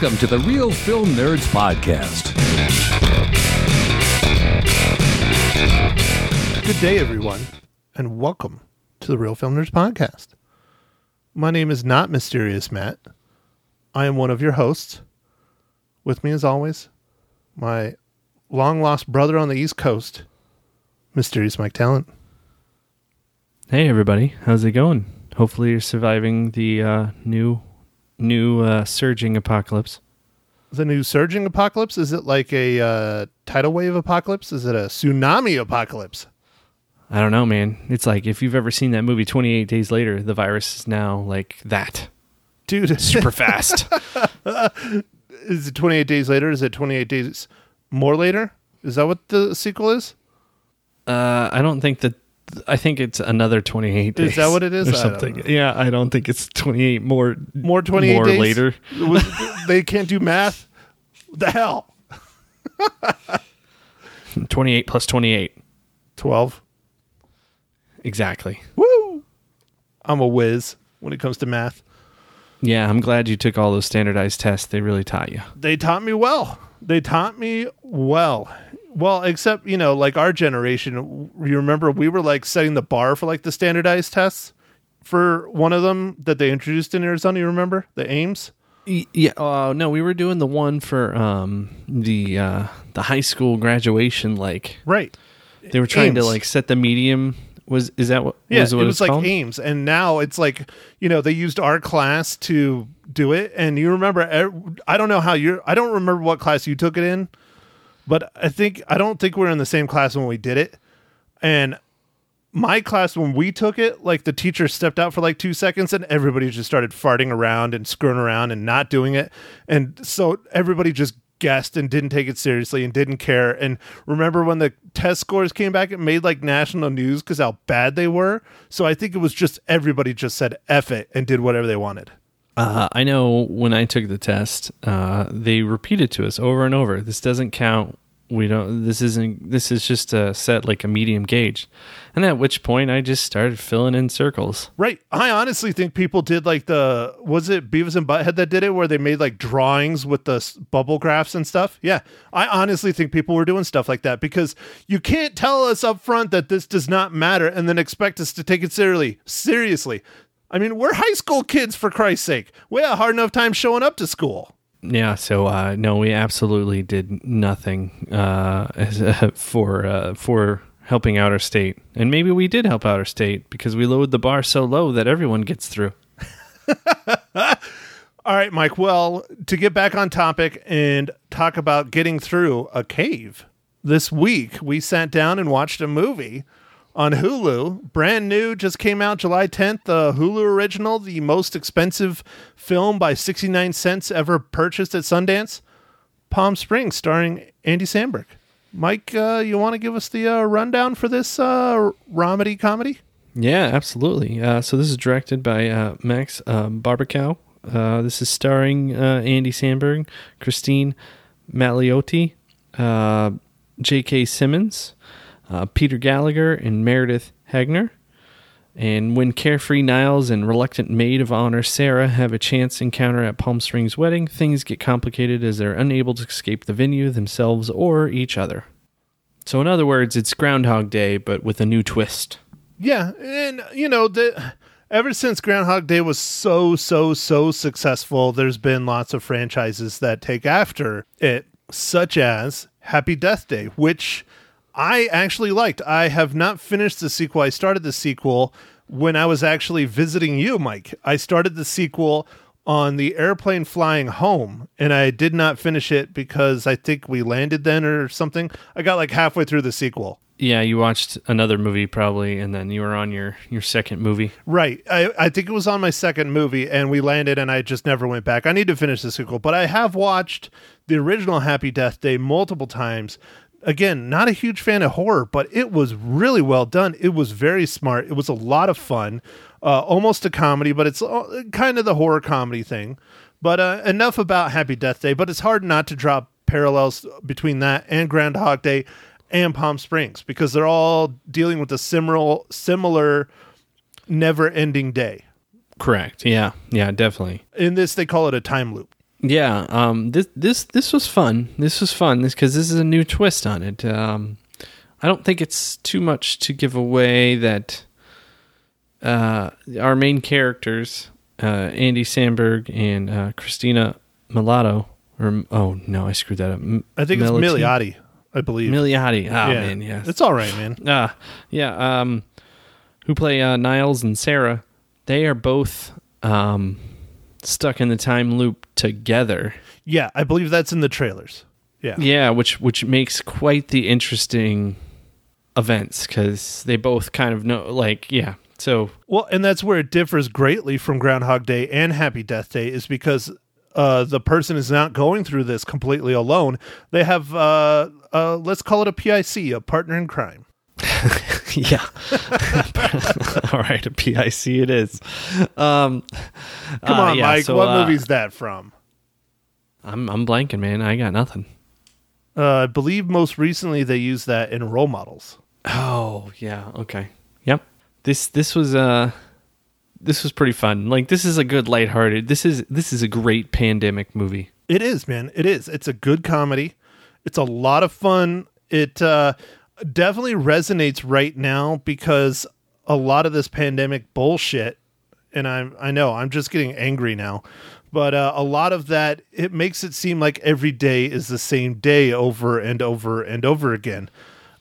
Welcome to the Real Film Nerds Podcast. Good day, everyone, and welcome to the Real Film Nerds Podcast. My name is not Mysterious Matt. I am one of your hosts. With me, as always, my long lost brother on the East Coast, Mysterious Mike Talent. Hey everybody, how's it going? Hopefully you're surviving the uh, new new uh, surging apocalypse. The new surging apocalypse? Is it like a uh, tidal wave apocalypse? Is it a tsunami apocalypse? I don't know, man. It's like if you've ever seen that movie 28 Days Later, the virus is now like that. Dude, Super fast. is it 28 days later? Is it 28 days more later? Is that what the sequel is? uh, I don't think that. I think it's another 28 days. Is that what it is? Or something. know. Yeah, I don't think it's 28 more. More 28 more days? later. they can't do math? What the hell? 28 plus 28. 12. Exactly. Woo! I'm a whiz when it comes to math. Yeah, I'm glad you took all those standardized tests. They really taught you. They taught me well. They taught me well. Well, except, you know, like our generation, you remember we were like setting the bar for like the standardized tests for one of them that they introduced in Arizona. You remember the AIMS? Yeah. Oh no, we were doing the one for um the uh the high school graduation. Like Right. they were trying to like set the medium. Was is that what? Yeah, was it what was like called? AIMS, and now it's like you know they used our class to do it. And you remember, I don't know how you, I don't remember what class you took it in, but I think I don't think we are in the same class when we did it. And my class when we took it, like the teacher stepped out for like two seconds, and everybody just started farting around and screwing around and not doing it, and so everybody just guessed and didn't take it seriously and didn't care. And remember when the test scores came back, it made like national news because how bad they were. So I think it was just everybody just said F it and did whatever they wanted. Uh, I know when I took the test, uh, they repeated to us over and over. This doesn't count. We don't. This isn't. This is just a set like a medium gauge. And at which point, I just started filling in circles. Right. I honestly think people did like the was it Beavis and Butthead that did it where they made like drawings with the s- bubble graphs and stuff. Yeah. I honestly think people were doing stuff like that because you can't tell us up front that this does not matter and then expect us to take it seriously. Seriously. I mean, we're high school kids for Christ's sake. We had a hard enough time showing up to school. Yeah, so uh, no, we absolutely did nothing uh, uh, for uh, for helping out our state, and maybe we did help out our state because we lowered the bar so low that everyone gets through. All right, Mike. Well, to get back on topic and talk about getting through a cave, this week we sat down and watched a movie on Hulu. Brand new, just came out July 10th. The Hulu original, the most expensive film by 69 cents ever purchased at Sundance. Palm Springs, starring Andy Samberg. Mike, uh, you want to give us the uh, rundown for this uh, romedy comedy? Yeah, absolutely. Uh, so this is directed by uh, Max um, Barbakow. Uh, this is starring uh, Andy Samberg, Christine Magliotti, J.K. Simmons, uh, Peter Gallagher, and Meredith Hagner. And when carefree Niles and reluctant maid of honor Sarah have a chance encounter at Palm Springs wedding, things get complicated as they're unable to escape the venue themselves or each other. So, in other words, it's Groundhog Day, but with a new twist. Yeah, and you know the ever since Groundhog Day was so so so successful, there's been lots of franchises that take after it, such as Happy Death Day, which I actually liked. I have not finished the sequel. I started the sequel when I was actually visiting you, Mike. I started the sequel on the airplane flying home and I did not finish it because I think we landed then or something. I got like halfway through the sequel. Yeah, you watched another movie probably, and then you were on your your second movie. Right. I, I think it was on my second movie and we landed and I just never went back. I need to finish the sequel, but I have watched the original Happy Death Day multiple times. Again, not a huge fan of horror, but it was really well done. It was very smart. It was a lot of fun. Uh, almost a comedy, but it's uh, kind of the horror comedy thing. But uh, enough about Happy Death Day, but it's hard not to drop parallels between that and Groundhog Day and Palm Springs because they're all dealing with a similar similar never ending day. Correct. Yeah. Yeah. Definitely. In this, they call it a time loop. Yeah, um, this this this was fun. This was fun. This because this is a new twist on it. Um, I don't think it's too much to give away that uh, our main characters, uh, Andy Samberg and uh, Christina Mulatto, or oh no, I screwed that up. M- I think it's Melati- Milioti, I believe. Milioti. Oh yeah. man, yeah, It's all right, man. Ah, yeah. Um, who play uh, Niles and Sarah? They are both um, stuck in the time loop together. Yeah, I believe that's in the trailers. Yeah. Yeah, which which makes quite the interesting events because they both kind of know, like, yeah. So Well, and that's where it differs greatly from Groundhog Day and Happy Death Day is because uh, the person is not going through this completely alone. They have, uh, uh, let's call it a PIC, a partner in crime. yeah. All right, a PIC it is. Um, Come uh, on, yeah, Mike. so, what uh, movie's that from? I'm I'm blanking, man. I got nothing. Uh, I believe most recently they used that in role models. Oh yeah, okay, yep. This this was uh this was pretty fun. Like this is a good lighthearted. This is this is a great pandemic movie. It is, man. It is. It's a good comedy. It's a lot of fun. It uh, definitely resonates right now because a lot of this pandemic bullshit, and I'm I know I'm just getting angry now, but uh, a lot of that it makes it seem like every day is the same day over and over and over again.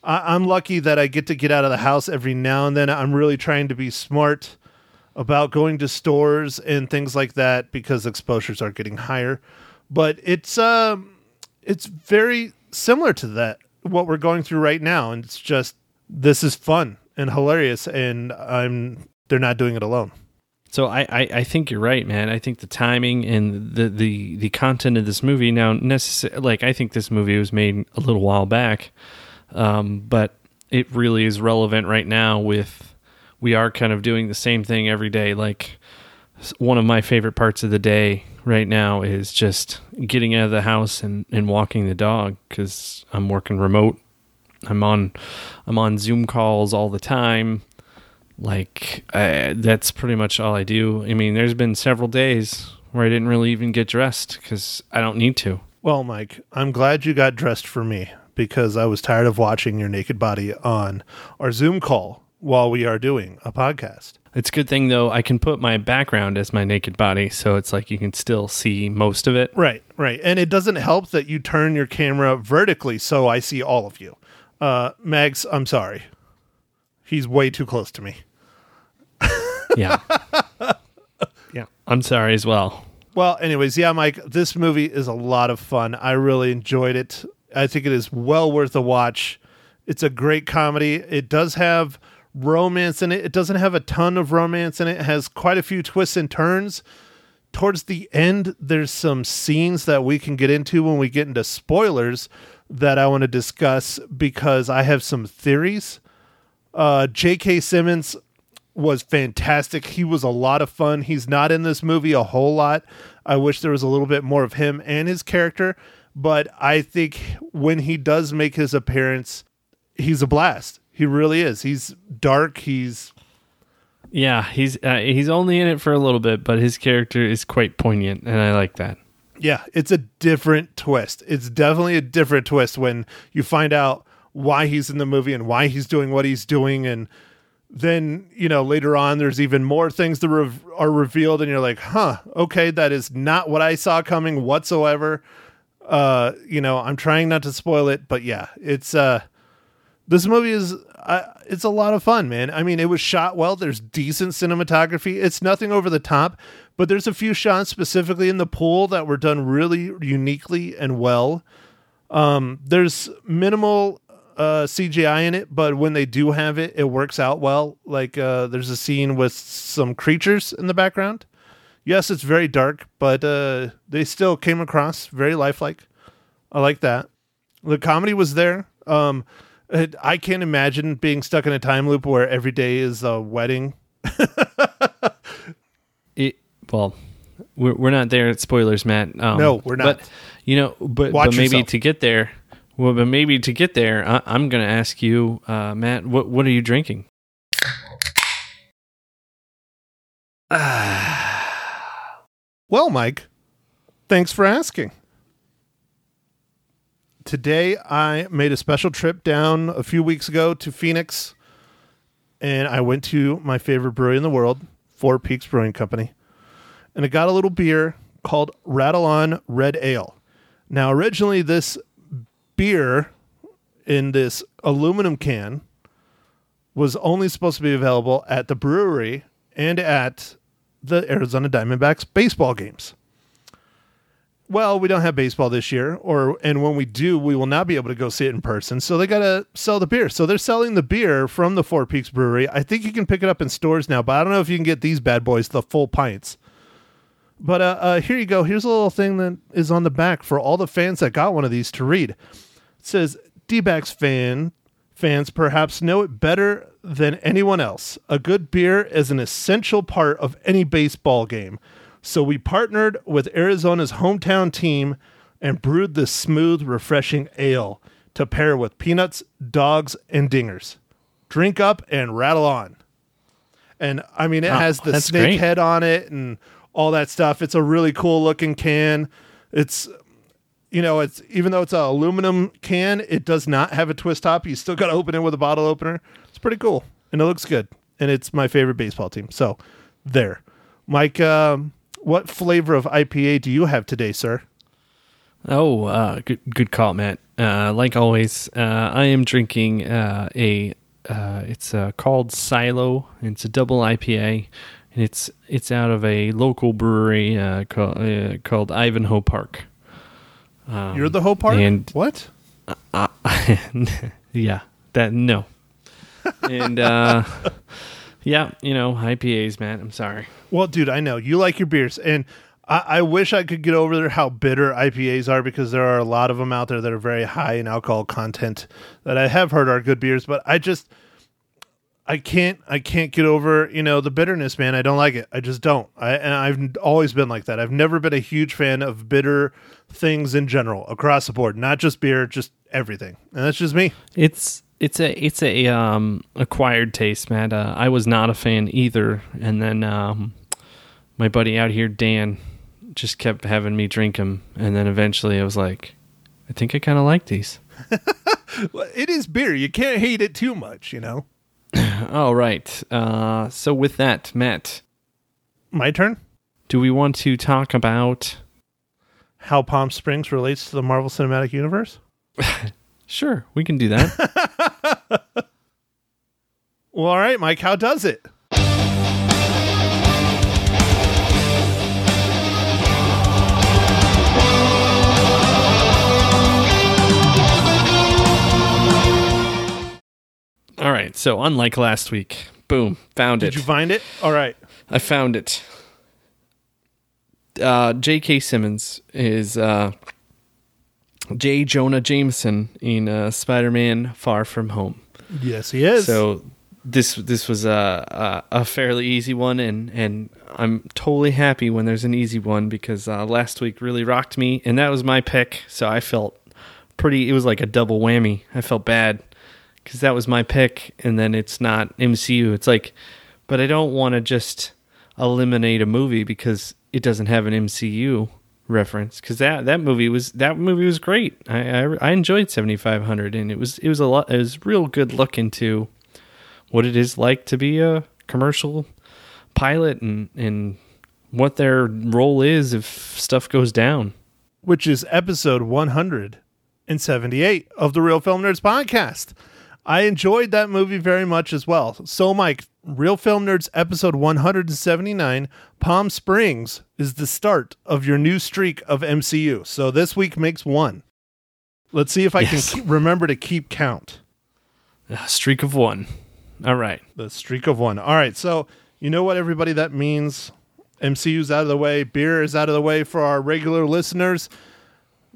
I, I'm lucky that I get to get out of the house every now and then. I'm really trying to be smart about going to stores and things like that because exposures are getting higher. But it's um it's very similar to that what we're going through right now and it's just this is fun and hilarious and I'm they're not doing it alone. So I, I, I think you're right, man. I think the timing and the the, the content of this movie now necessary like I think this movie was made a little while back, um, but it really is relevant right now. With we are kind of doing the same thing every day. Like one of my favorite parts of the day right now is just getting out of the house and, and walking the dog because I'm working remote. I'm on I'm on Zoom calls all the time like that's pretty much all I do. I mean, there's been several days where I didn't really even get dressed because I don't need to. Well, Mike, I'm glad you got dressed for me because I was tired of watching your naked body on our Zoom call while we are doing a podcast. It's a good thing though. I can put my background as my naked body, so it's like you can still see most of it. Right, right. And it doesn't help that you turn your camera vertically so I see all of you. Uh Mags, I'm sorry. He's way too close to me. Yeah, yeah. I'm sorry as well. Well, anyways, yeah, Mike, this movie is a lot of fun. I really enjoyed it. I think it is well worth a watch. It's a great comedy. It does have romance in it. It doesn't have a ton of romance in it. It has quite a few twists and turns. Towards the end, there's some scenes that we can get into when we get into spoilers that I want to discuss because I have some theories. Uh, J.K. Simmons was fantastic. He was a lot of fun. He's not in this movie a whole lot. I wish there was a little bit more of him and his character, but I think when he does make his appearance, he's a blast. He really is. He's dark. He's Yeah, he's uh, he's only in it for a little bit, but his character is quite poignant, and I like that. yeah, it's a different twist. It's definitely a different twist when you find out why he's in the movie and why he's doing what he's doing and then you know later on there's even more things that re- are revealed and you're like huh okay that is not what i saw coming whatsoever uh you know i'm trying not to spoil it but yeah it's uh this movie is it's a lot of fun man i mean it was shot well there's decent cinematography it's nothing over the top but there's a few shots specifically in the pool that were done really uniquely and well um there's minimal uh CGI in it, but when they do have it, it works out well. Like uh there's a scene with some creatures in the background. Yes, it's very dark, but uh they still came across very lifelike. I like that. The comedy was there. Um I can't imagine being stuck in a time loop where every day is a wedding. It well, we're we're not there at spoilers, Matt. Um, No, we're not. But you know, but Watch but maybe yourself. to get there, well, but maybe to get there, I, I'm going to ask you, uh, Matt. What what are you drinking? Well, Mike, Thanks for asking. Today, I made a special trip down a few weeks ago to Phoenix, and I went to my favorite brewery in the world, Four Peaks Brewing Company, and I got a little beer called Rattle On Red Ale. Now, originally, this beer in this aluminum can was only supposed to be available at the brewery and at the Arizona Diamondbacks baseball games. Well, we don't have baseball this year, or and when we do, we will not be able to go see it in person. So they got to sell the beer. So they're selling the beer from the Four Peaks Brewery. I think you can pick it up in stores now, but I don't know if you can get these bad boys the full pints. But uh, uh, here you go. Here's a little thing that is on the back for all the fans that got one of these to read. It says, D-backs fan fans perhaps know it better than anyone else. A good beer is an essential part of any baseball game. So we partnered with Arizona's hometown team and brewed this smooth, refreshing ale to pair with peanuts, dogs, and dingers. Drink up and rattle on. And I mean, it Oh, has the snake great. head on it and all that stuff. It's a really cool looking can. It's you know, it's even though it's an aluminum can, it does not have a twist top. You still got to open it with a bottle opener. It's pretty cool, and it looks good. And it's my favorite baseball team. So, there, Mike. Um, what flavor of IPA do you have today, sir? Oh, uh, good good call, Matt. Uh, like always, uh, I am drinking uh, a. Uh, it's uh, called Silo. It's a double IPA, and it's it's out of a local brewery uh, called uh, called Ivanhoe Park. Um, You're the Hope Park. and- what? uh, yeah, that no, and uh, yeah, you know IPAs, Matt. I'm sorry. Well, dude, I know you like your beers, and I, I wish I could get over how bitter IPAs are because there are a lot of them out there that are very high in alcohol content that I have heard are good beers, but I just I can't I can't get over you know the bitterness, man. I don't like it. I just don't. I and I've always been like that. I've never been a huge fan of bitter things in general across the board, not just beer, just everything. And that's just me. It's it's a it's a um acquired taste, Matt. Uh, I was not a fan either, and then um, my buddy out here, Dan, just kept having me drink them, and then eventually I was like, I think I kind of like these. Well, It is beer. You can't hate it too much, you know. All right. Uh, so with that, Matt, My turn. do we want to talk about? How Palm Springs relates to the Marvel Cinematic Universe. Sure, we can do that. Well, all right, Mike. How does it? All right. So unlike last week, boom, found it. Did you find it? All right. I found it. Uh, J.K. Simmons is uh, J. Jonah Jameson in uh, Spider-Man: Far From Home. Yes, he is. So this this was a, a a fairly easy one, and and I'm totally happy when there's an easy one because uh, last week really rocked me, and that was my pick. So I felt pretty. It was like a double whammy. I felt bad because that was my pick, and then it's not MCU. It's like, but I don't want to just eliminate a movie because it doesn't have an MCU reference because that that movie was that movie was great. I I, I enjoyed seventy five hundred, and it was it was a lot. It was real good look into what it is like to be a commercial pilot and and what their role is if stuff goes down. which is episode 178 of the Real Film Nerds podcast. I enjoyed that movie very much as well. So, Mike, Real Film Nerds episode 179, Palm Springs, is the start of your new streak of MCU. So, this week makes one. Let's see if I Yes. can keep, remember to keep count. A streak of one. All right. The streak of one. All right. So, you know what, everybody, that means MCU's out of the way, beer is out of the way for our regular listeners.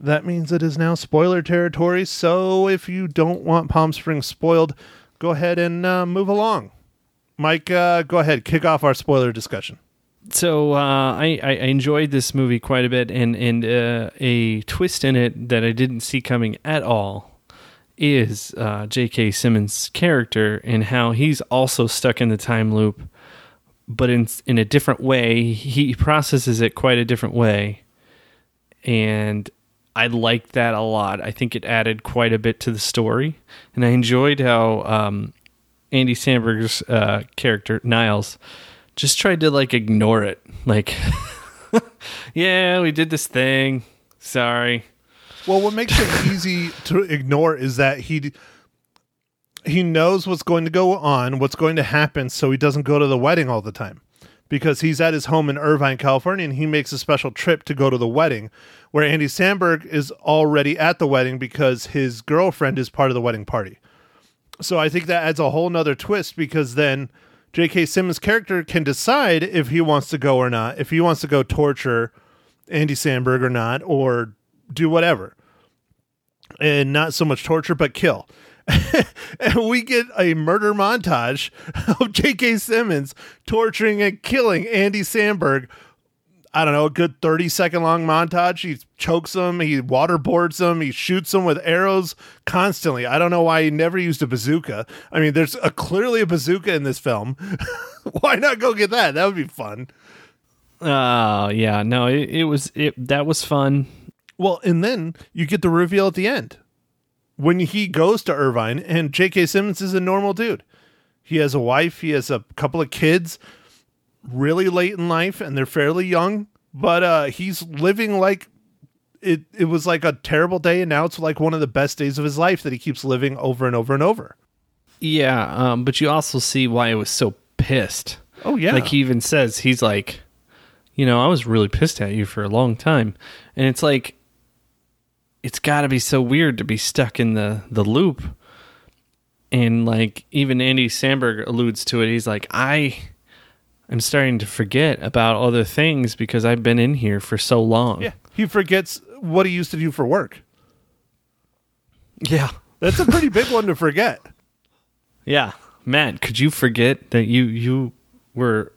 That means it is now spoiler territory. So, if you don't want Palm Springs spoiled, go ahead and uh, move along. Mike, uh, go ahead, kick off our spoiler discussion. So uh, I, I enjoyed this movie quite a bit, and and uh, a twist in it that I didn't see coming at all is uh, J.K. Simmons' character and how he's also stuck in the time loop, but in in a different way. He processes it quite a different way, and I liked that a lot. I think it added quite a bit to the story, and I enjoyed how um, Andy Samberg's uh, character Niles just tried to like ignore it. Like, yeah, we did this thing. Sorry. Well, what makes it easy to ignore is that he he knows what's going to go on, what's going to happen, so he doesn't go to the wedding all the time. Because he's at his home in Irvine, California, and he makes a special trip to go to the wedding, where Andy Samberg is already at the wedding because his girlfriend is part of the wedding party. So I think that adds a whole nother twist because then J.K. Simmons' character can decide if he wants to go or not, if he wants to go torture Andy Samberg or not, or do whatever. And not so much torture, but kill. and we get a murder montage of J.K. Simmons torturing and killing Andy Samberg. I don't know, a good 30 second long montage. He chokes him, he waterboards him, he shoots him with arrows constantly. I don't know why he never used a bazooka. I mean, there's a, clearly a bazooka in this film. why not go get that? That would be fun. Oh yeah, no, it, it was it that was fun. Well, and then you get the reveal at the end when he goes to Irvine, and J.K. Simmons is a normal dude. He has a wife, he has a couple of kids, really late in life, and they're fairly young, but uh, he's living like it. It was like a terrible day, and now it's like one of the best days of his life that he keeps living over and over and over. Yeah, um, but you also see why I was so pissed. Oh yeah, Like he even says he's like, you know, I was really pissed at you for a long time, and it's like, it's got to be so weird to be stuck in the the loop. And like even Andy Samberg alludes to it. He's like, I am starting to forget about other things because I've been in here for so long. yeah. He forgets what he used to do for work. yeah, That's a pretty big one to forget. yeah. Matt, could you forget that you you were,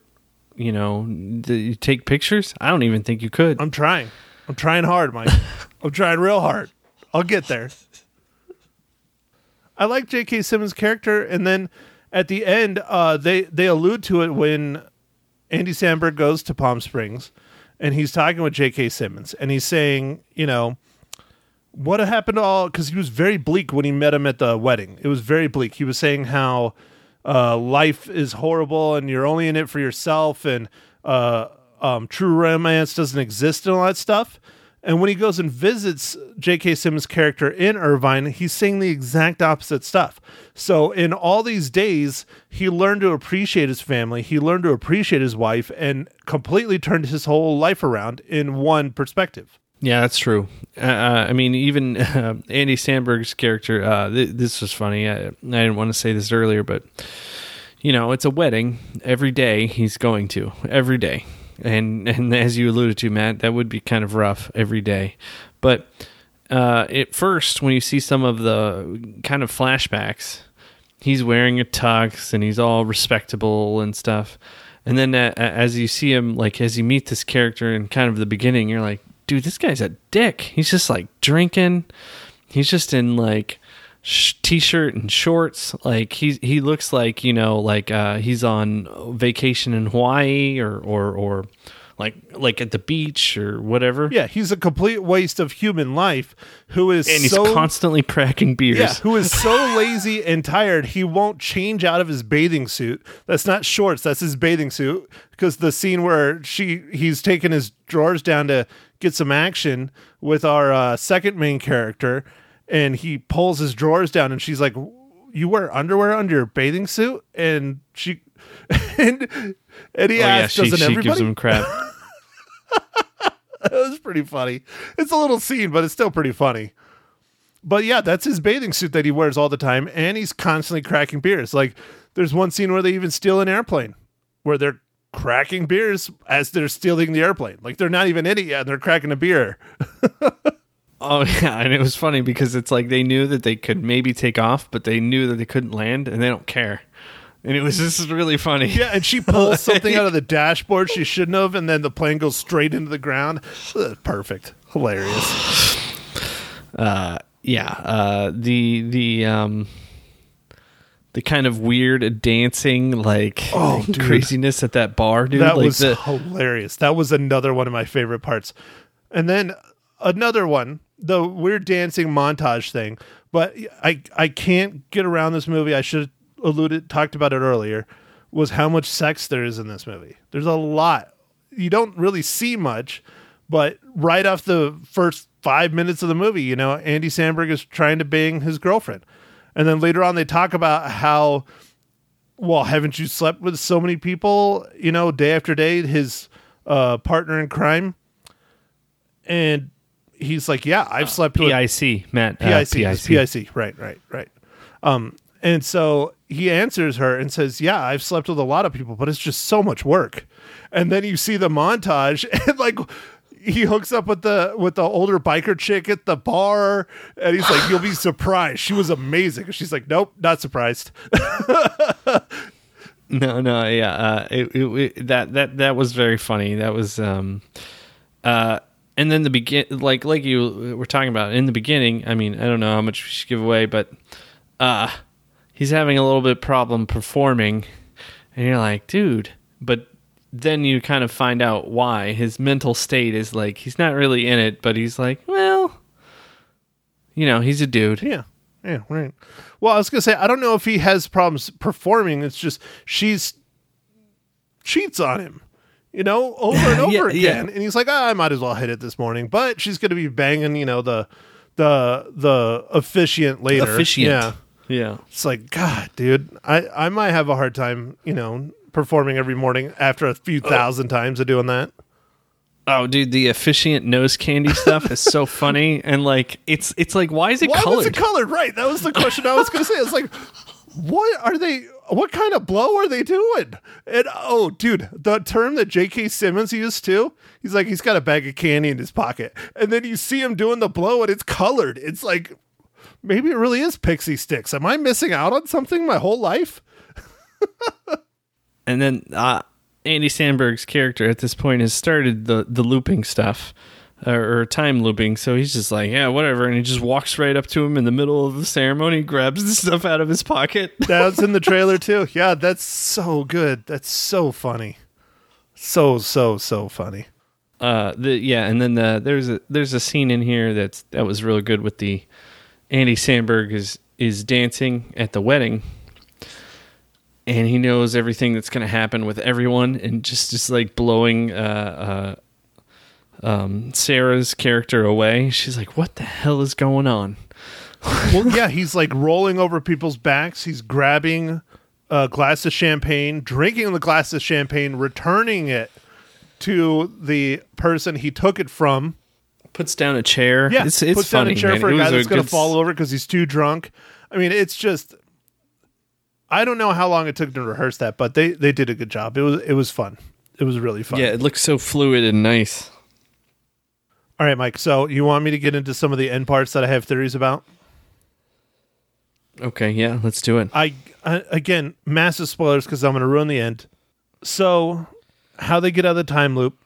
you know, you take pictures? I don't even think you could. I'm trying. I'm trying hard, Mike. I'm trying real hard. I'll get there. I like J.K. Simmons' character, and then at the end, uh, they they allude to it when Andy Samberg goes to Palm Springs, and he's talking with J.K. Simmons, and he's saying, you know, what happened to all? Because he was very bleak when he met him at the wedding. It was very bleak. He was saying how uh, life is horrible, and you're only in it for yourself, and uh, um, true romance doesn't exist, and all that stuff. And when he goes and visits J.K. Simmons' character in Irvine, he's saying the exact opposite stuff. So, in all these days, he learned to appreciate his family, he learned to appreciate his wife, and completely turned his whole life around in one perspective. Yeah, that's true. Uh, uh, I mean, even uh, Andy Samberg's character. Uh, th- this was funny. I, I didn't want to say this earlier, but you know, it's a wedding every day. He's going to every day, and and as you alluded to, Matt, that would be kind of rough every day. But uh, at first, when you see some of the kind of flashbacks, he's wearing a tux and he's all respectable and stuff. And then uh, as you see him, like as you meet this character in kind of the beginning, you're like, dude, this guy's a dick. He's just like drinking. He's just in like sh- t-shirt and shorts. Like he he looks like you know like uh, he's on vacation in Hawaii or or or like like at the beach or whatever. Yeah, he's a complete waste of human life who is and he's constantly cracking beers. Yeah, who is so lazy and tired he won't change out of his bathing suit. That's not shorts, that's his bathing suit. Because the scene where she he's taking his drawers down to get some action with our uh, second main character, and he pulls his drawers down, and she's like, "You wear underwear under your bathing suit?" And she and he Oh, yeah, asks, she, "Doesn't she everybody?" gives him crap. it was pretty funny. It's a little scene, but it's still pretty funny. But yeah, that's his bathing suit that he wears all the time, and he's constantly cracking beers. Like there's one scene where they even steal an airplane, where they're cracking beers as they're stealing the airplane. Like they're not even in it yet, and they're cracking a beer. Oh yeah, and it was funny because it's like they knew that they could maybe take off, but they knew that they couldn't land, and they don't care. And it was just really funny. Yeah, and she pulls something out of the dashboard she shouldn't have, and then the plane goes straight into the ground. Ugh, Perfect, hilarious. uh, yeah. Uh, the the um, the kind of weird dancing like Oh, craziness at that bar, dude. that like was the, hilarious. That was another one of my favorite parts. And then another one, the weird dancing montage thing. But I I can't get around this movie. I should have alluded talked about it earlier. Was how much sex there is in this movie. There's a lot. You don't really see much, but right off the first five minutes of the movie, you know, Andy Samberg is trying to bang his girlfriend, and then later on they talk about how, well, haven't you slept with so many people, you know, day after day? His uh, partner in crime, and he's like, yeah, I've slept with PIC, Matt. uh, PIC, PIC, PIC, right, right, right. Um, and so he answers her and says, "Yeah, I've slept with a lot of people, but it's just so much work." And then you see the montage, and like he hooks up with the with the older biker chick at the bar, and he's like, "You'll be surprised. She was amazing." She's like, "Nope, not surprised." No, no, yeah, uh, it, it, it- that that that was very funny. That was, um, uh, and then the begin, like like you were talking about in the beginning. I mean, I don't know how much we should give away, but uh, he's having a little bit problem performing, and you're like, dude, but then you kind of find out why his mental state is like he's not really in it, but he's like, well, you know, he's a dude. Yeah. Yeah, right. Well, I was gonna say I don't know if he has problems performing. It's just she's cheats on him, you know, over and over Yeah, yeah. again, and he's like, "Ah, I might as well hit it this morning. But she's gonna be banging, you know, the the the officiant later. Officiant. Yeah, Yeah. it's like God, dude, I I might have a hard time, you know, performing every morning after a few thousand times of doing that. Oh, dude, the officiant nose candy stuff is so funny, and like it's it's like why is it Why colored? was it colored? Right, that was the question I was gonna say. It's like, what are they? What kind of blow are they doing? And oh, dude, the term that J.K. Simmons used too. He's like, he's got a bag of candy in his pocket, and then you see him doing the blow, and it's colored. It's like, maybe it really is Pixy Stix. Am I missing out on something my whole life? and then uh, Andy Samberg's character at this point has started the the looping stuff. Or, or time looping, so he's just like, yeah, whatever, and he just walks right up to him in the middle of the ceremony, grabs the stuff out of his pocket. That's in the trailer too. Yeah, that's so good. That's so funny. So so so funny. Uh, the yeah, and then the, there's a there's a scene in here that's that was really good with the Andy Samberg is is dancing at the wedding, and he knows everything that's going to happen with everyone, and just just like blowing uh, uh, um, Sarah's character away. She's like, "What the hell is going on?" well, yeah, he's like rolling over people's backs. He's grabbing a glass of champagne, drinking the glass of champagne, returning it to the person he took it from. Puts down a chair. Yeah, it's it's puts funny. down a chair man. for a guy that's going to fall over because he's too drunk. I mean, it's just. I don't know how long it took to rehearse that, but they they did a good job. It was it was fun. It was really fun. Yeah, it looks so fluid and nice. All right, Mike. So you want me to get into some of the end parts that I have theories about? Okay, yeah, let's do it. I, I again massive spoilers because I'm going to ruin the end. So, how they get out of the time loop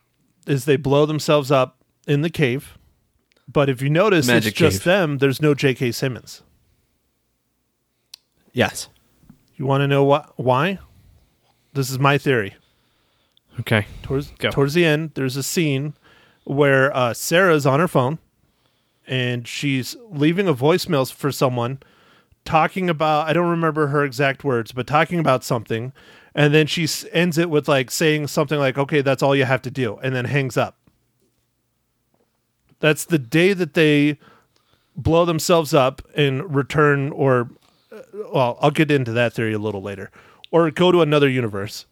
is they blow themselves up in the cave, but if you notice, Magic it's just them. There's no J.K. Simmons. Yes. You want to know what? Why? This is my theory. Okay. Towards Go. towards the end, there's a scene where uh, Sarah's on her phone, and she's leaving a voicemail for someone talking about I don't remember her exact words, but talking about something, and then she ends it with like saying something like, "Okay, that's all you have to do," and then hangs up. That's the day that they blow themselves up and return, or uh, well, I'll get into that theory a little later, or go to another universe.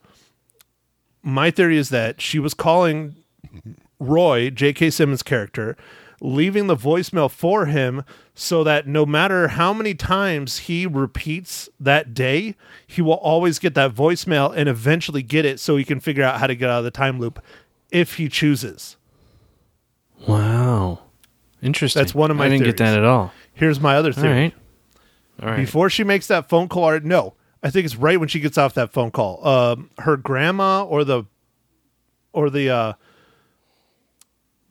My theory is that she was calling Roy, J.K. Simmons' character, leaving the voicemail for him so that no matter how many times he repeats that day, he will always get that voicemail and eventually get it so he can figure out how to get out of the time loop if he chooses. Wow. Interesting. That's one of my I didn't get that at all. Here's my other All theory. right. All right. Before she makes that phone call, or no, I think it's right when she gets off that phone call. Um, her grandma or the or the uh,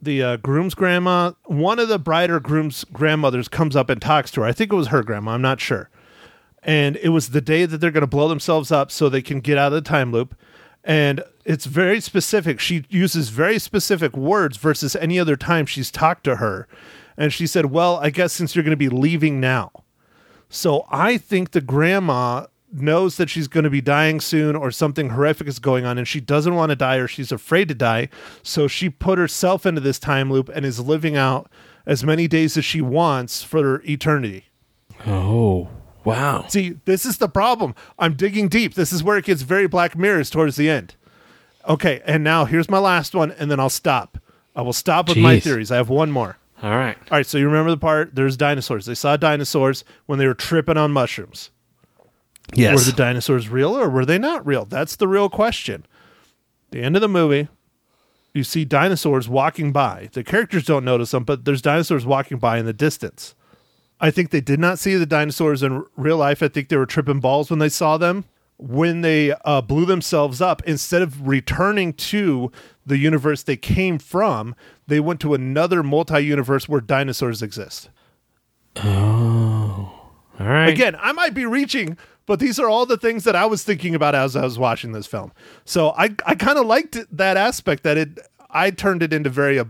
the uh, groom's grandma, one of the bride or groom's grandmothers comes up and talks to her. I think it was her grandma. I'm not sure. And it was the day that they're going to blow themselves up so they can get out of the time loop. And it's very specific. She uses very specific words versus any other time she's talked to her. And she said, Well, I guess since you're going to be leaving now. So I think the grandma knows that she's going to be dying soon or something horrific is going on and she doesn't want to die or she's afraid to die. So she put herself into this time loop and is living out as many days as she wants for eternity. Oh, wow. See, this is the problem. I'm digging deep. This is where it gets very Black Mirrors towards the end. Okay, and now here's my last one, and then I'll stop. I will stop with my theories. I have one more. All right. All right, so you remember the part? There's dinosaurs. They saw dinosaurs when they were tripping on mushrooms. Yes. Were the dinosaurs real or were they not real? That's the real question. The end of the movie, you see dinosaurs walking by. The characters don't notice them, but there's dinosaurs walking by in the distance. I think they did not see the dinosaurs in r- real life. I think they were tripping balls when they saw them. When they uh, blew themselves up, instead of returning to the universe they came from, they went to another multi universe where dinosaurs exist. Oh. All right. Again, I might be reaching, but these are all the things that I was thinking about as I was watching this film. So I I kind of liked that aspect that it I turned it into very a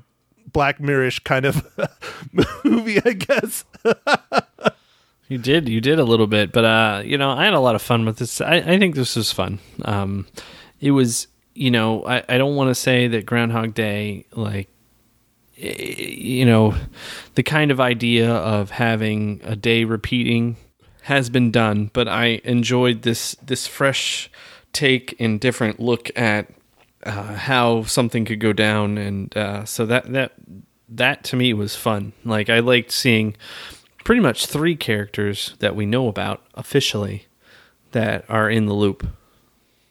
Black Mirrorish kind of movie, I guess. You did, you did a little bit, but uh, you know, I had a lot of fun with this. I, I think this was fun. Um, it was, you know, I, I don't want to say that Groundhog Day, like, eh, you know, the kind of idea of having a day repeating has been done, but I enjoyed this this fresh take and different look at uh, how something could go down, and uh, so that that that to me was fun. Like I liked seeing pretty much three characters that we know about officially that are in the loop.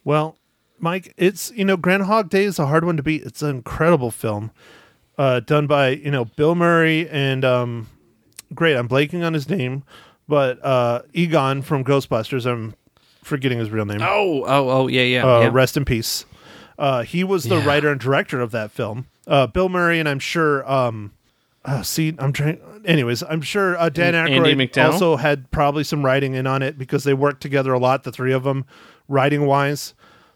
Well, Mike, it's you know Groundhog Day is a hard one to beat. It's an incredible film, uh, done by you know Bill Murray and um, great. I'm blanking on his name, but uh, Egon from Ghostbusters. I'm forgetting his real name. Oh, oh, oh, yeah, yeah, uh, yeah. rest in peace. Uh, he was the Yeah. writer and director of that film. Uh, Bill Murray, and I'm sure. Um, uh, see, I'm trying. Anyways, I'm sure uh, Dan Aykroyd also had probably some writing in on it because they worked together a lot, the three of them, writing wise.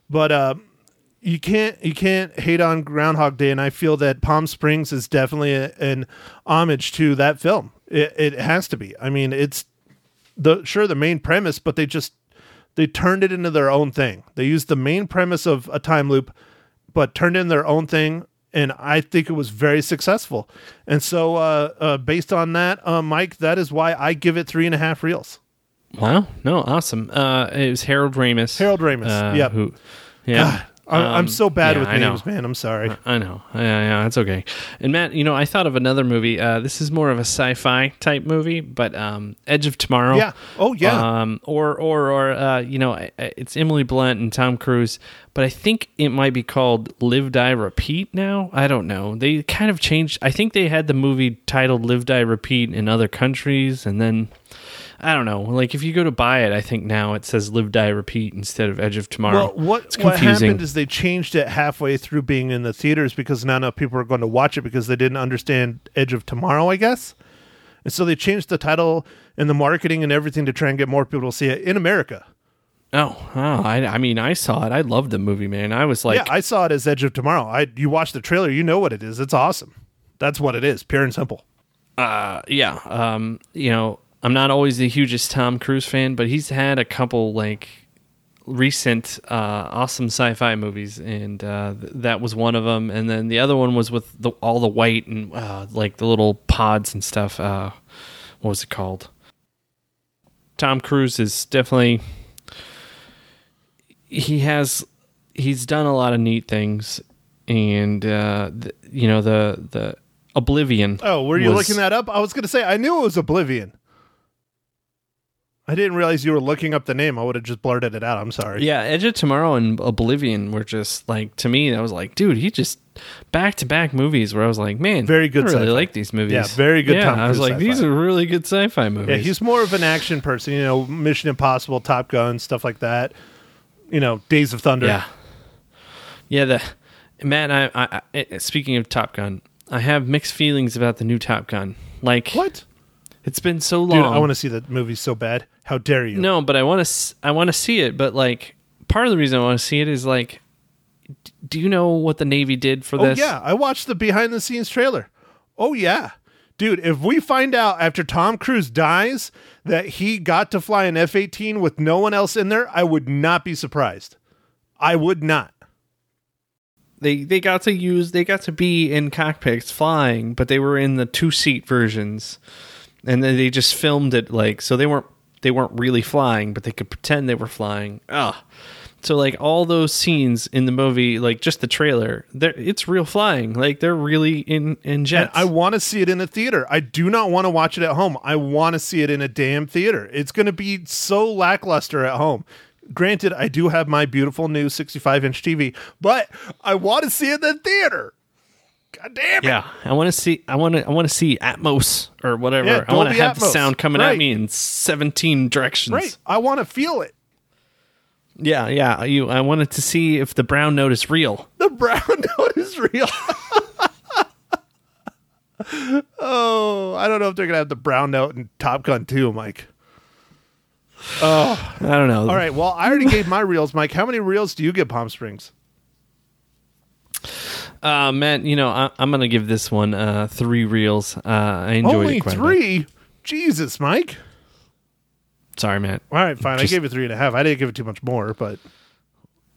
But uh, you can't you can't hate on Groundhog Day, and I feel that Palm Springs is definitely a, an homage to that film. It, it has to be. I mean, it's the sure the main premise, but they just they turned it into their own thing. They used the main premise of a time loop, but turned in their own thing, and I think it was very successful. And so, uh, uh, based on that, uh, Mike, that is why I give it three and a half reels. Wow, no, awesome. Uh, it was Harold Ramis. Harold Ramis, Uh, yep. Who? Yeah. I'm, I'm Um, so bad yeah, with I know. names, man. I'm sorry. I know. Yeah, yeah, it's okay. And Matt, you know, I thought of another movie. Uh, this is more of a sci-fi type movie, but um, Edge of Tomorrow. Yeah. Oh, yeah. Um, or or or uh, you know, I- I- it's Emily Blunt and Tom Cruise, but I think it might be called Live Die Repeat now. I don't know. They kind of changed. I think they had the movie titled Live Die Repeat in other countries, and then. I don't know. Like if you go to buy it, I think now it says "Live Die Repeat" instead of "Edge of Tomorrow." Well, what what happened is they changed it halfway through being in the theaters because not enough people are going to watch it because they didn't understand Edge of Tomorrow, I guess. And so they changed the title and the marketing and everything to try and get more people to see it in America. Oh, oh I, I mean, I saw it. I loved the movie, man. I was like, yeah, I saw it as Edge of Tomorrow. I you watch the trailer, you know what it is. It's awesome. That's what it is, pure and simple. uh, yeah, um, you know, I'm not always the hugest Tom Cruise fan, but he's had a couple like recent uh, awesome sci-fi movies, and uh, th- that was one of them. And then the other one was with the, all the white and uh, like the little pods and stuff. Uh, what was it called? Tom Cruise is definitely he has he's done a lot of neat things, and uh, th- you know the the Oblivion. Oh, were you was- looking that up? I was going to say I knew it was Oblivion. I didn't realize you were looking up the name. I would have just blurted it out. I'm sorry. Yeah, Edge of Tomorrow and Oblivion were just like to me. I was like, dude, he just back to back movies where I was like, man, Very good I really sci-fi. like these movies. Yeah, very good Yeah, I was like, these sci-fi. are really good sci-fi movies. Yeah, he's more of an action person. You know, Mission Impossible, Top Gun, stuff like that. You know, Days of Thunder. yeah, yeah. The man, I, I, I speaking of Top Gun, I have mixed feelings about the new Top Gun. Like, What? It's been so long. Dude, I want to see that movie so bad. How dare you? No, but I want to. I want to see it. But like, part of the reason I want to see it is like, do you know what the Navy did for Oh this? yeah, I watched the behind the scenes trailer. Oh yeah. Dude, if we find out after Tom Cruise dies that he got to fly an F-18 with no one else in there, I would not be surprised. I would not. They they got to use they got to be in cockpits flying, but they were in the two seat versions, and then they just filmed it like so they weren't they weren't really flying, but they could pretend they were flying. Ah, so like all those scenes in the movie, like just the trailer, they it's real flying. Like they're really in in And jets. I want to see it in a theater. I do not want to watch it at home. I want to see it in a damn theater. It's going to be so lackluster at home. Granted, I do have my beautiful new 65 inch TV, but I want to see it in the theater. God damn it. yeah, I want to see. I want to. I want to see Atmos or whatever. Yeah, I want to have the sound coming Right. at me in seventeen directions. Right. I want to feel it. Yeah, yeah. You. I wanted to see if the brown note is real. The brown note is real. oh, I don't know if they're gonna have the brown note in Top Gun too, Mike. Oh, I don't know. All right. Well, I already gave my reels, Mike. How many reels do you get, Palm Springs? Uh, man, you know, I, I'm gonna give this one uh, three reels. Uh, I enjoyed Only it quite a bit. three. Jesus, Mike. Sorry, Matt. All right, fine. Just- I gave it three and a half. I didn't give it too much more, but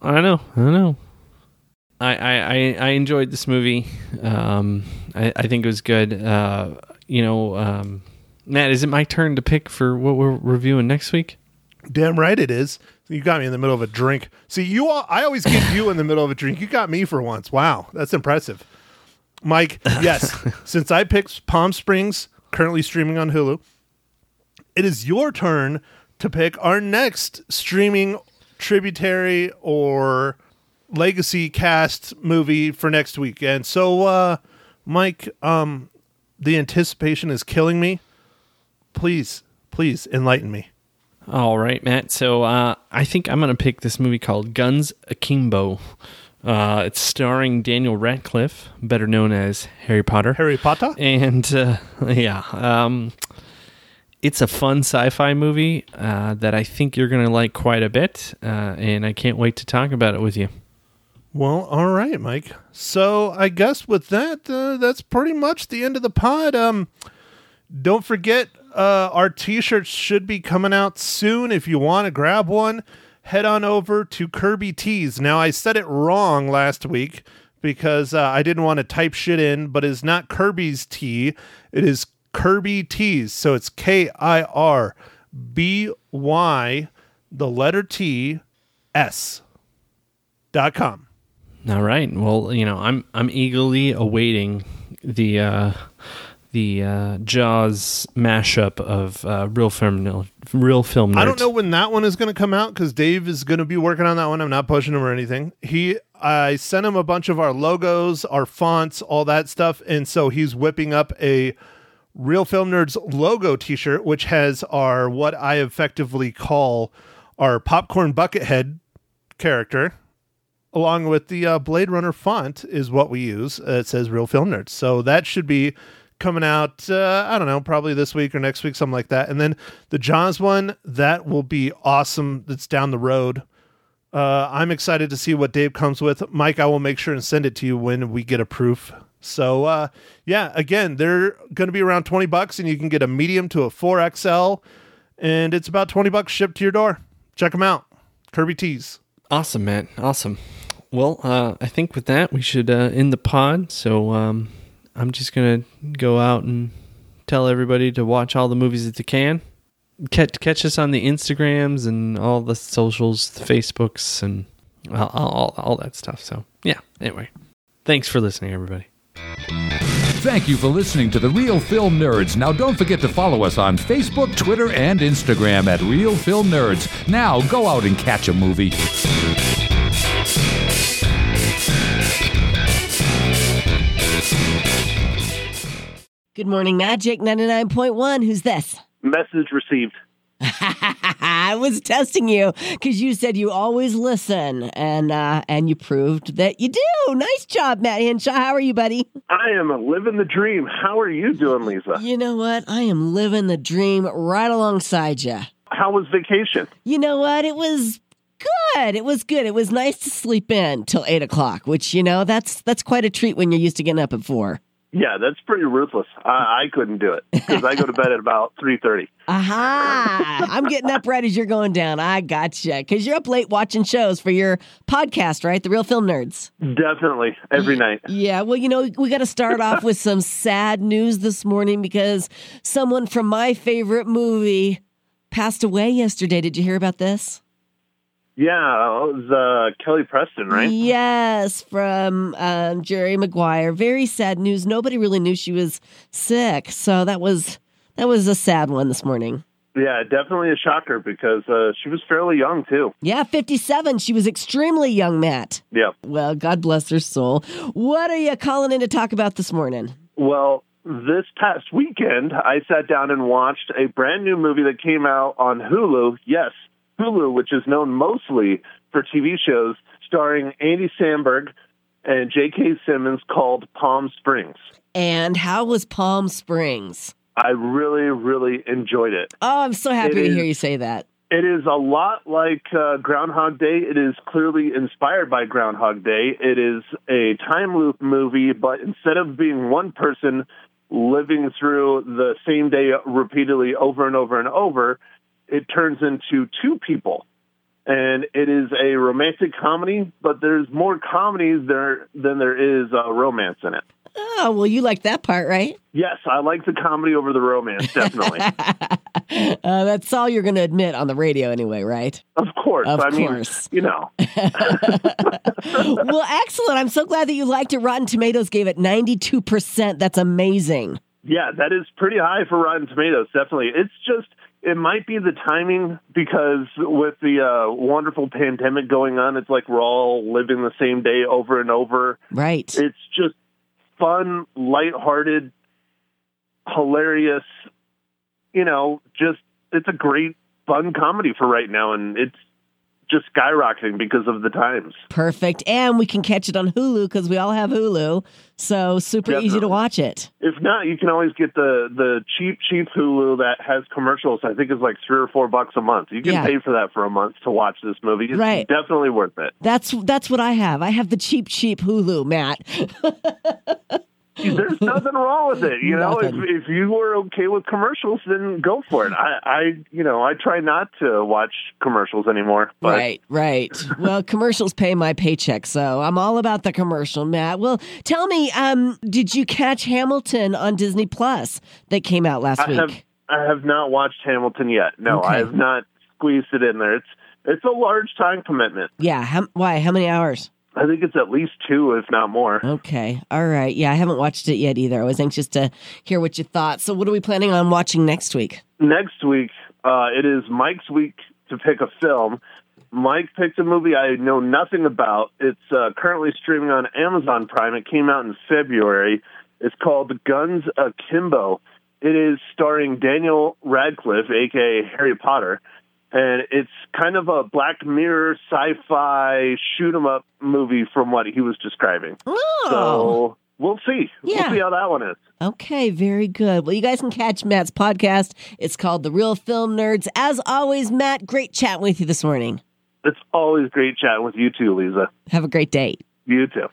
I know. I know. I I, I, I enjoyed this movie. Um, I, I think it was good. Uh, you know, um, Matt, is it my turn to pick for what we're reviewing next week? damn right it is. You got me in the middle of a drink. See, you. All, I always get you in the middle of a drink. You got me for once. Wow, that's impressive, Mike. Yes, since I picked Palm Springs, currently streaming on Hulu, it is your turn to pick our next streaming tributary or legacy cast movie for next week. And so, uh, Mike, um, the anticipation is killing me. Please, please enlighten me. All right, Matt. So uh, I think I'm going to pick this movie called Guns Akimbo. Uh, it's starring Daniel Radcliffe, better known as Harry Potter. Harry Potter. and uh, yeah, um, it's a fun sci-fi movie uh, that I think you're going to like quite a bit, uh, and I can't wait to talk about it with you. Well, all right, Mike. So I guess with that, uh, that's pretty much the end of the pod. Um, don't forget, uh, our T-shirts should be coming out soon. If you want to grab one, head on over to Kirby Tees. Now I said it wrong last week because uh, I didn't want to type shit in, but it's not Kirby's Tea. It is Kirby Tees. So it's K I R B Y, the letter T, S. Dot com. All right. Well, you know, I'm I'm eagerly awaiting the uh, the uh, Jaws mashup of uh, real film real film. Nerd. I don't know when that one is going to come out because Dave is going to be working on that one. I'm not pushing him or anything. He, I sent him a bunch of our logos, our fonts, all that stuff, and so he's whipping up a Real Film Nerds logo T-shirt, which has our what I effectively call our popcorn bucket head character, along with the uh, Blade Runner font, is what we use. Uh, it says Real Film Nerds, so that should be coming out. Uh, I don't know, probably this week or next week, something like that. And then the Jaws one that will be awesome. That's down the road. Uh, I'm excited to see what Dave comes with. Mike, I will make sure and send it to you when we get a proof. So uh, yeah, again, they're going to be around 20 bucks, and you can get a medium to a 4XL, and it's about 20 bucks shipped to your door. Check them out, Kirby Tees. Awesome, man. Awesome. Well, uh, I think with that we should uh, end the pod. So um, I'm just gonna go out and tell everybody to watch all the movies that they can. Catch catch us on the Instagrams and all the socials, the Facebooks, and all, all, all that stuff. So yeah. Anyway, thanks for listening, everybody. Thank you for listening to The Real Film Nerds. Now, don't forget to follow us on Facebook, Twitter, and Instagram at Real Film Nerds. Now, go out and catch a movie. Good morning, Magic 99.1. Who's this? Message received. I was testing you because you said you always listen, and uh, and you proved that you do. Nice job, Matt Hinshaw. How are you, buddy? I am living the dream. How are you doing, Lisa? You know what? I am living the dream right alongside you. How was vacation? You know what? It was good. It was good. It was nice to sleep in till eight o'clock, which you know that's that's quite a treat when you're used to getting up at four. Yeah, that's pretty ruthless. I, I couldn't do it because I go to bed at about three thirty. Aha! I'm getting up right as you're going down. I gotcha. Because you're up late watching shows for your podcast, right? The Real Film Nerds. Definitely every night. Yeah, well, you know, we got to start off with some sad news this morning because someone from my favorite movie passed away yesterday. Did you hear about this? Yeah, it was uh, Kelly Preston, right? Yes, from um, Jerry Maguire. Very sad news. Nobody really knew she was sick, so that was that was a sad one this morning. Yeah, definitely a shocker because uh, she was fairly young too. Yeah, 57. She was extremely young, Matt. Yeah. Well, God bless her soul. What are you calling in to talk about this morning? Well, this past weekend, I sat down and watched a brand new movie that came out on Hulu. Yes, Hulu, which is known mostly for TV shows, starring Andy Samberg and J.K. Simmons called Palm Springs. And how was Palm Springs? I really, really enjoyed it. Oh, I'm so happy It to is- hear you say that. It is a lot like uh, Groundhog Day. It is clearly inspired by Groundhog Day. It is a time loop movie, but instead of being one person living through the same day repeatedly over and over and over, it turns into two people. And it is a romantic comedy, but there's more comedy there than there is uh, romance in it. Oh, well, you like that part, right? Yes, I like the comedy over the romance, definitely. Uh, that's all you're going to admit on the radio, anyway, right? of course. Of I mean, course. you know. well, excellent. I'm so glad that you liked it. Rotten Tomatoes gave it 92%. That's amazing. Yeah, that is pretty high for Rotten Tomatoes. Definitely, it's just it might be the timing because with the uh, wonderful pandemic going on, it's like we're all living the same day over and over. Right. It's just fun, lighthearted, hilarious. You know, just it's a great fun comedy for right now, and it's just skyrocketing because of the times. Perfect. And we can catch it on Hulu because we all have Hulu. So super easy to watch it. If not, you can always get the the cheap cheap Hulu that has commercials. I think it's like three or four bucks a month. You can Yeah. pay for that for a month to watch this movie. It's Right. definitely worth it. That's that's what I have. I have the cheap, cheap Hulu, Matt. There's nothing wrong with it. You know, if, if you were okay with commercials, then go for it. I, I, you know, I try not to watch commercials anymore. But Right, right. Well, commercials pay my paycheck, so I'm all about the commercial, Matt. Well, tell me, um, did you catch Hamilton on Disney Plus that came out last I week? have I have not watched Hamilton yet. No, Okay. I have not squeezed it in there. It's it's a large time commitment. Yeah. How, why? How many hours? I think it's at least two, if not more. Okay. All right. Yeah, I haven't watched it yet either. I was anxious to hear what you thought. So, what are we planning on watching next week? next week, uh, it is Mike's week to pick a film. Mike picked a movie I know nothing about. It's uh, currently streaming on Amazon Prime. It came out in February. It's called Guns Akimbo. It is starring Daniel Radcliffe, aka Harry Potter, and it's kind of a Black Mirror sci-fi shoot 'em up movie from what he was describing. Oh, So we'll see. Yeah. We'll see how that one is. okay. Very good. Well, you guys can catch Matt's podcast. It's called The Real Film Nerds. As always, Matt, great chatting with you this morning. It's always great chatting with you too, Lisa. Have a great day. You too.